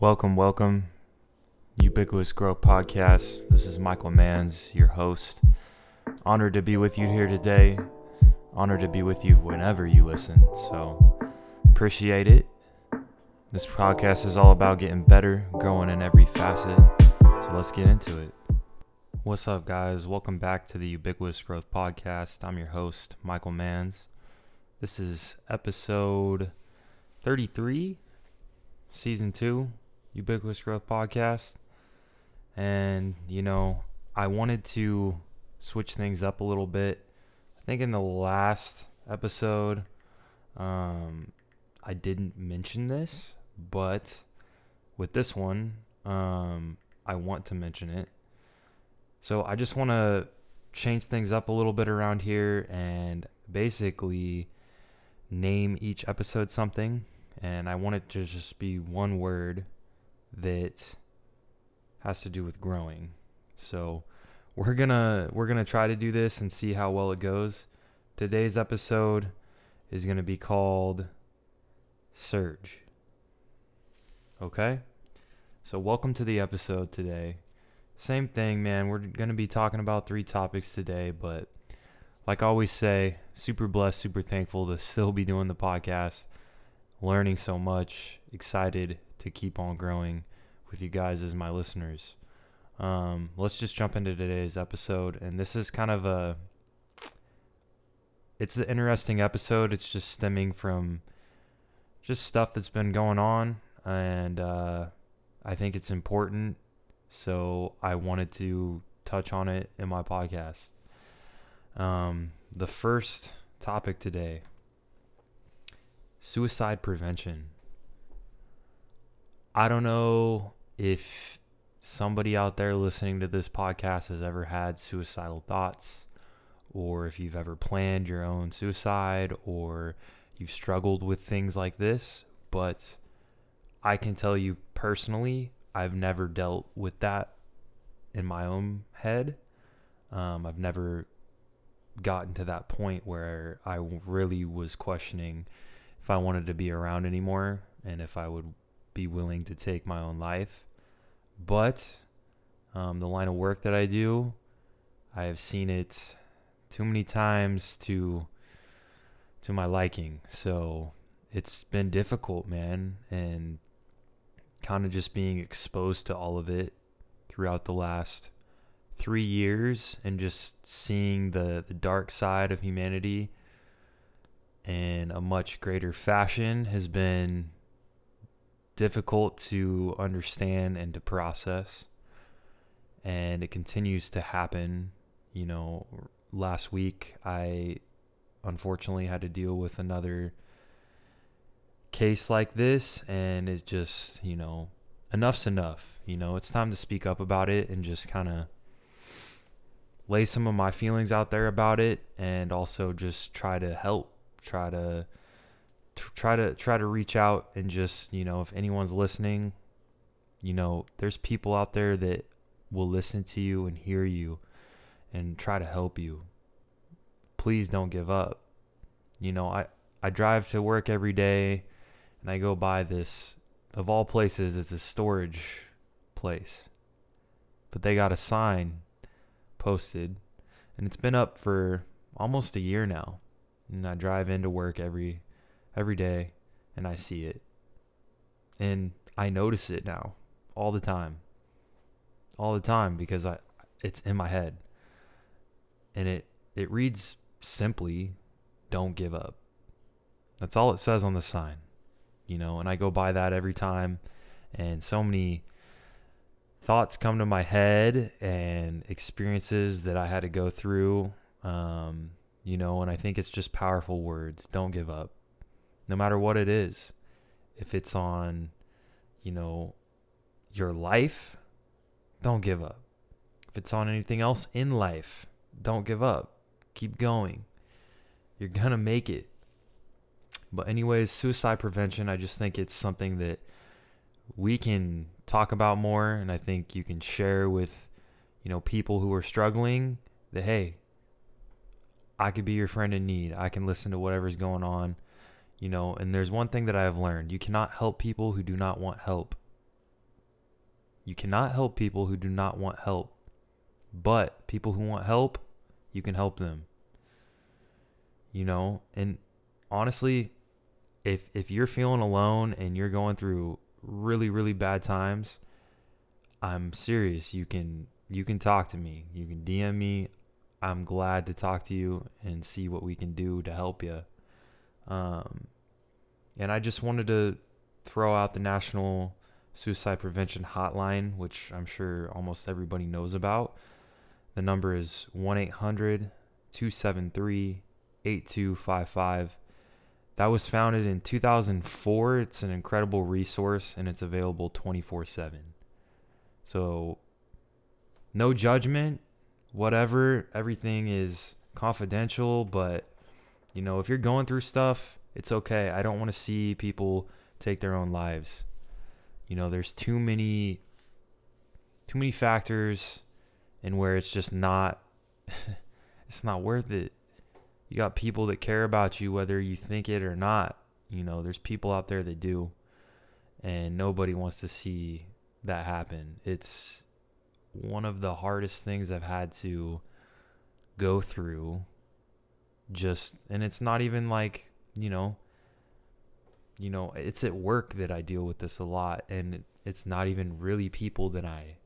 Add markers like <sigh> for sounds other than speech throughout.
Welcome, welcome. Ubiquitous Growth Podcast. This is Michael Manns, your host. Honored to be with you here today. Honored to be with you whenever you listen. So, appreciate it. This podcast is all about getting better, growing in every facet. So, let's get into it. What's up, guys? Welcome back to the Ubiquitous Growth Podcast. I'm your host, Michael Manns. This is episode 33, season two, Ubiquitous Growth Podcast. And, you know, I wanted to switch things up a little bit. I think in the last episode, um, I didn't mention this, but with this one, um, I want to mention it. So I just want to change things up a little bit around here and basically name each episode something. And I want it to just be one word that has to do with growing. So we're gonna we're gonna try to do this and see how well it goes. Today's episode is gonna be called Surge. Okay? So welcome to the episode today. Same thing, man. We're gonna be talking about three topics today, but like I always say, super blessed, super thankful to <laughs> still be doing the podcast, learning so much, excited to keep on growing with you guys as my listeners. Um, let's just jump into today's episode, and this is kind of a it's an interesting episode. It's just stemming from just stuff that's been going on, and uh, I think it's important. So I wanted to touch on it in my podcast. Um, the first topic today suicide prevention. I don't know if somebody out there listening to this podcast has ever had suicidal thoughts, or if you've ever planned your own suicide, or you've struggled with things like this, but I can tell you personally, I've never dealt with that in my own head. Um, I've never gotten to that point where I really was questioning if I wanted to be around anymore and if I would be willing to take my own life. But um, the line of work that I do, I have seen it too many times to to my liking. So it's been difficult, man, and kind of just being exposed to all of it throughout the last three years and just seeing the, the dark side of humanity in a much greater fashion has been difficult to understand and to process. And it continues to happen. You know, last week I unfortunately had to deal with another case like this, and it's just, you know, enough's enough. You know, it's time to speak up about it and just kind of lay some of my feelings out there about it and also just try to help, try to try to try to reach out and just you know if anyone's listening you know there's people out there that will listen to you and hear you and try to help you. Please don't give up. You know i i drive to work every day and i go by this of all places it's a storage place. But they got a sign posted and it's been up for almost a year now. And i drive into work every every day and I see it. And I notice it now all the time. All the time because I it's in my head. And it it reads simply don't give up. That's all it says on the sign. You know, and I go by that every time and so many thoughts come to my head and experiences that I had to go through um, you know, and I think it's just powerful words. Don't give up no matter what it is. If it's on, you know, your life, don't give up. If it's on anything else in life, don't give up. Keep going. You're going to make it. But, anyways, suicide prevention, I just think it's something that we can talk about more. And I think you can share with, you know, people who are struggling that, hey, I could be your friend in need. I can listen to whatever's going on. You know, and there's one thing that I have learned you cannot help people who do not want help. You cannot help people who do not want help. But people who want help, you can help them. You know, and honestly, if if you're feeling alone and you're going through really really bad times, I'm serious. You can you can talk to me. You can DM me. I'm glad to talk to you and see what we can do to help you. Um, and I just wanted to throw out the National Suicide Prevention Hotline, which I'm sure almost everybody knows about. The number is 1 800 273 8255. That was founded in 2004. It's an incredible resource and it's available 24 7. So, no judgment, whatever. Everything is confidential, but you know, if you're going through stuff, it's okay. I don't want to see people take their own lives. You know, there's too many too many factors and where it's just not <laughs> it's not worth it. You got people that care about you whether you think it or not. You know, there's people out there that do. And nobody wants to see that happen. It's one of the hardest things I've had to go through just and it's not even like, you know, you know, it's at work that I deal with this a lot and it's not even really people that I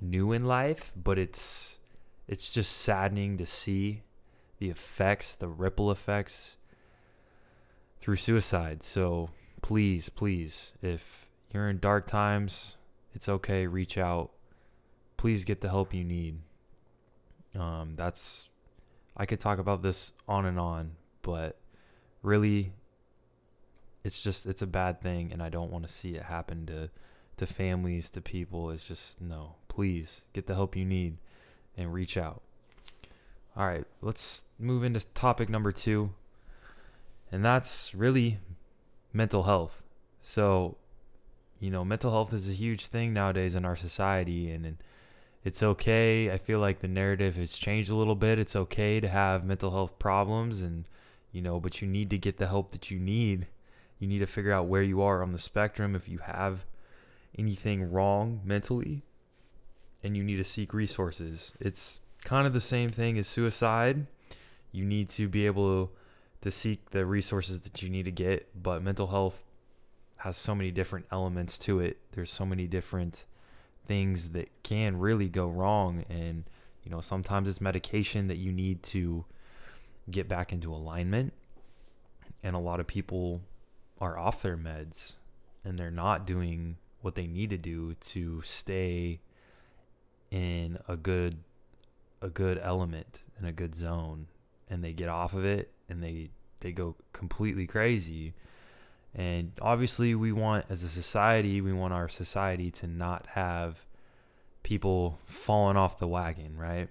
knew in life, but it's it's just saddening to see the effects, the ripple effects through suicide. So please, please, if you're in dark times, it's okay. Reach out. Please get the help you need. Um, that's I could talk about this on and on, but really, it's just it's a bad thing, and I don't want to see it happen to to families, to people. It's just no. Please get the help you need, and reach out. All right, let's move into topic number two, and that's really mental health. So you know, mental health is a huge thing nowadays in our society, and, and it's okay. I feel like the narrative has changed a little bit. It's okay to have mental health problems, and you know, but you need to get the help that you need. You need to figure out where you are on the spectrum if you have anything wrong mentally, and you need to seek resources. It's kind of the same thing as suicide. You need to be able to seek the resources that you need to get, but mental health has so many different elements to it. There's so many different things that can really go wrong and you know sometimes it's medication that you need to get back into alignment and a lot of people are off their meds and they're not doing what they need to do to stay in a good a good element in a good zone and they get off of it and they they go completely crazy and obviously, we want, as a society, we want our society to not have people falling off the wagon, right?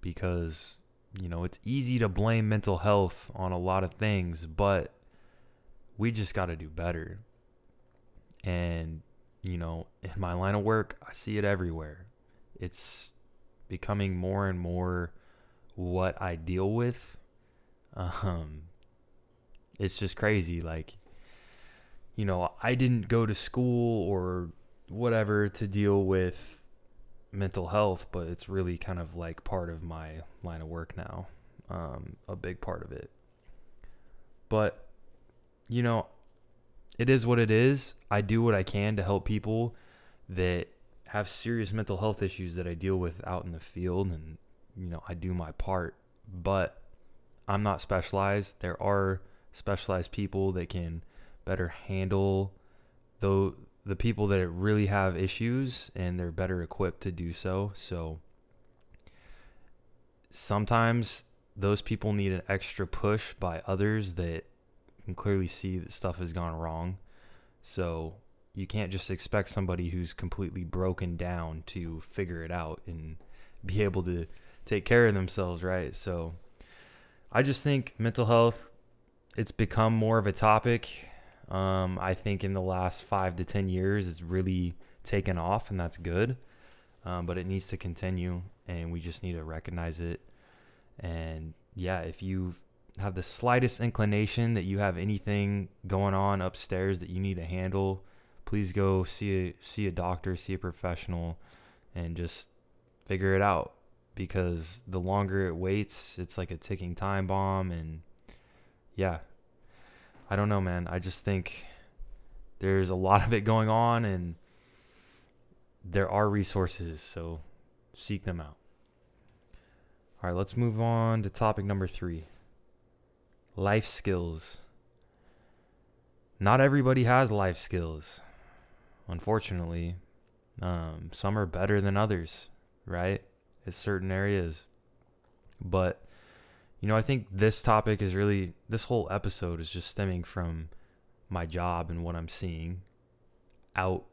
Because, you know, it's easy to blame mental health on a lot of things, but we just got to do better. And, you know, in my line of work, I see it everywhere. It's becoming more and more what I deal with. Um, it's just crazy. Like, you know, I didn't go to school or whatever to deal with mental health, but it's really kind of like part of my line of work now, um, a big part of it. But, you know, it is what it is. I do what I can to help people that have serious mental health issues that I deal with out in the field, and, you know, I do my part. But I'm not specialized. There are specialized people that can better handle though the people that really have issues and they're better equipped to do so. So sometimes those people need an extra push by others that can clearly see that stuff has gone wrong. So you can't just expect somebody who's completely broken down to figure it out and be able to take care of themselves, right? So I just think mental health it's become more of a topic. Um, I think in the last five to 10 years, it's really taken off, and that's good. Um, but it needs to continue, and we just need to recognize it. And yeah, if you have the slightest inclination that you have anything going on upstairs that you need to handle, please go see a see a doctor, see a professional and just figure it out because the longer it waits, it's like a ticking time bomb and yeah. I don't know, man. I just think there's a lot of it going on and there are resources, so seek them out. All right, let's move on to topic number 3. Life skills. Not everybody has life skills. Unfortunately, um, some are better than others, right? In certain areas. But, you know, I think this topic is really, this whole episode is just stemming from my job and what I'm seeing out,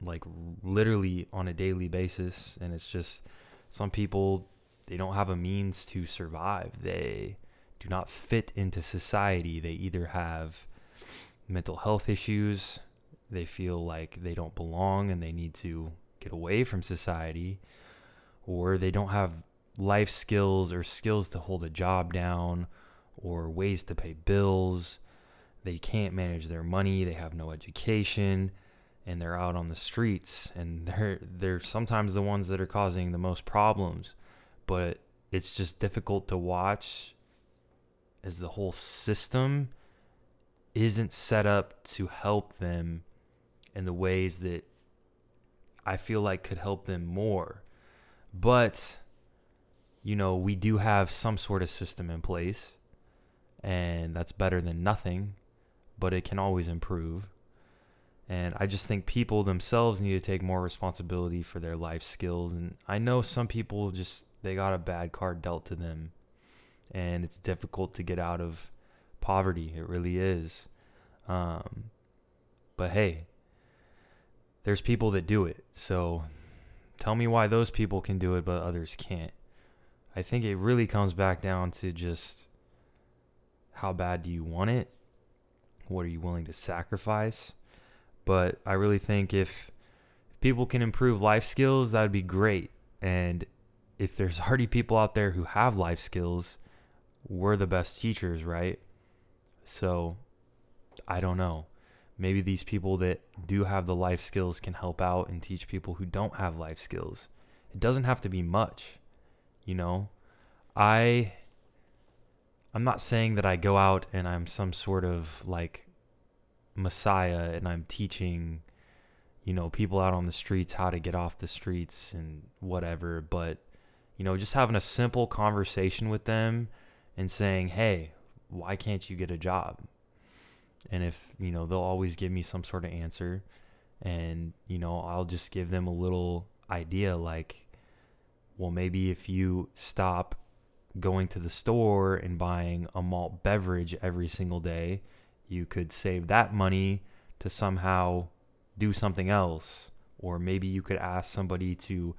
like literally on a daily basis. And it's just some people, they don't have a means to survive. They do not fit into society. They either have mental health issues, they feel like they don't belong and they need to get away from society, or they don't have life skills or skills to hold a job down or ways to pay bills. They can't manage their money, they have no education, and they're out on the streets and <laughs> they're they're sometimes the ones that are causing the most problems. But it's just difficult to watch as the whole system isn't set up to help them in the ways that I feel like could help them more. But, you know, we do have some sort of system in place, and that's better than nothing, but it can always improve. And I just think people themselves need to take more responsibility for their life skills. And I know some people just, they got a bad card dealt to them, and it's difficult to get out of poverty. It really is. Um, but hey, there's people that do it. So tell me why those people can do it but others can't. I think it really comes back down to just how bad do you want it? What are you willing to sacrifice? But I really think if people can improve life skills, that'd be great. And if there's <laughs> already people out there who have life skills, we're the best teachers, right? So I don't know maybe these people that do have the life skills can help out and teach people who don't have life skills. It doesn't have to be much, you know. I I'm not saying that I go out and I'm some sort of like messiah and I'm teaching you know people out on the streets how to get off the streets and whatever, but you know, just having a simple conversation with them and saying, "Hey, why can't you get a job?" and if you know they'll always give me some sort of answer and you know I'll just give them a little idea like well maybe if you stop going to the store and buying a malt beverage every single day you could save that money to somehow do something else. Or maybe you could ask somebody to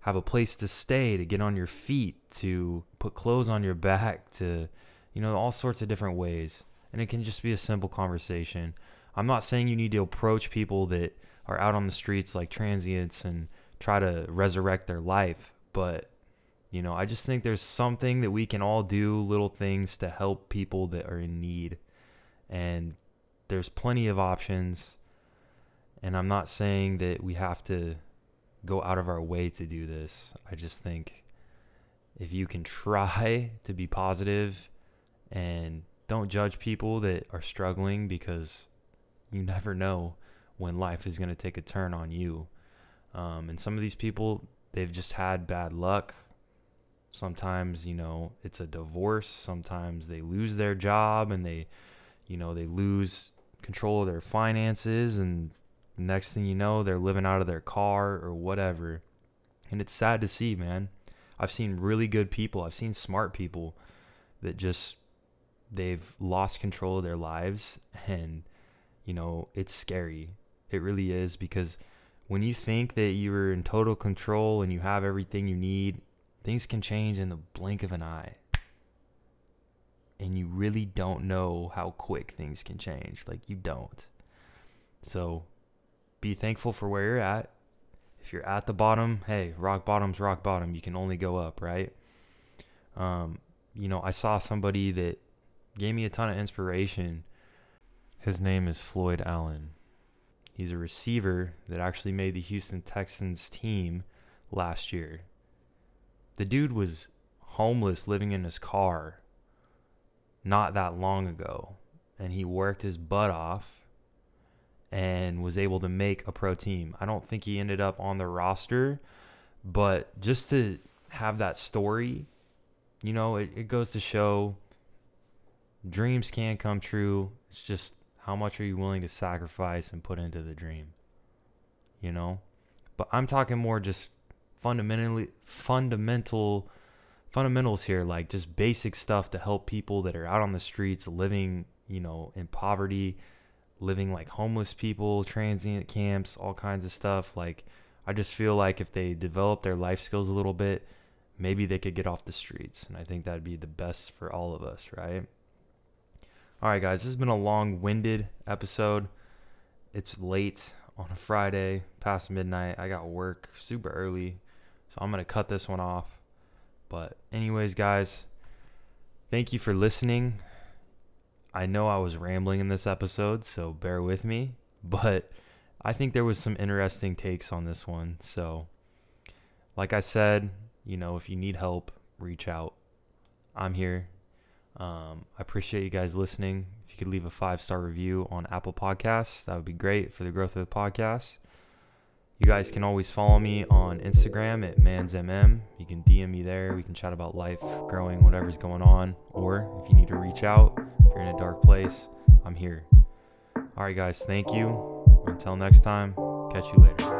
have a place to stay to get on your feet to put clothes on your back to you know all sorts of different ways. And it can just be a simple conversation. I'm not saying you need to approach people that are out on the streets like transients and try to resurrect their life, but you know, I just think there's something that we can all do, little things to help people that are in need. And there's plenty of options. And I'm not saying that we have to go out of our way to do this. I just think if you can <laughs> try to be positive and don't judge people that are struggling because you never know when life is going to take a turn on you. Um, and some of these people, they've just had bad luck. Sometimes, you know, it's a divorce. Sometimes they lose their job and they, you know, they lose control of their finances. And next thing you know, they're living out of their car or whatever. And it's sad to see, man. I've seen really good people, I've seen smart people that just they've lost control of their lives and you know it's scary it really is because when you think that you're in total control and you have everything you need things can change in the blink of an eye. And you really don't know how quick things can change. Like you don't. So be thankful for where you're at. If you're at the bottom hey rock bottom's rock bottom. You can only go up right? Um you know i saw somebody that gave me a ton of inspiration. His name is Floyd Allen. He's a receiver that actually made the Houston Texans team last year. The dude was homeless living in his car not that long ago, and he worked his butt off and was able to make a pro team. I don't think he ended up on the roster, but just to have that story, you know, it, it goes to show dreams can come true. It's just how much are you willing to sacrifice and put into the dream? You know? But I'm talking more just fundamentally fundamental fundamentals here, like just basic stuff to help people that are out on the streets living, you know, in poverty, living like homeless people, transient camps, all kinds of stuff. Like I just feel like if they develop their life skills a little bit, maybe they could get off the streets. And I think that'd be the best for all of us, right? All right, guys, this has been a long winded episode. It's late on a Friday, past midnight. I got work super early, so I'm going to cut this one off. But, anyways, guys, thank you for listening. I know I was rambling in this episode, so bear with me, <laughs> but I think there was some interesting takes on this one. So, like I said, you know, if you need help, reach out. I'm here um, I appreciate you guys listening. If you could leave a five star review on Apple Podcasts, that would be great for the growth of the podcast. You guys can always follow me on Instagram at mannsmm. You can DM me there. We can chat about life, growing, whatever's going on. Or if you need to reach out, if you're in a dark place, I'm here. All right, guys, thank you. Until next time, catch you later.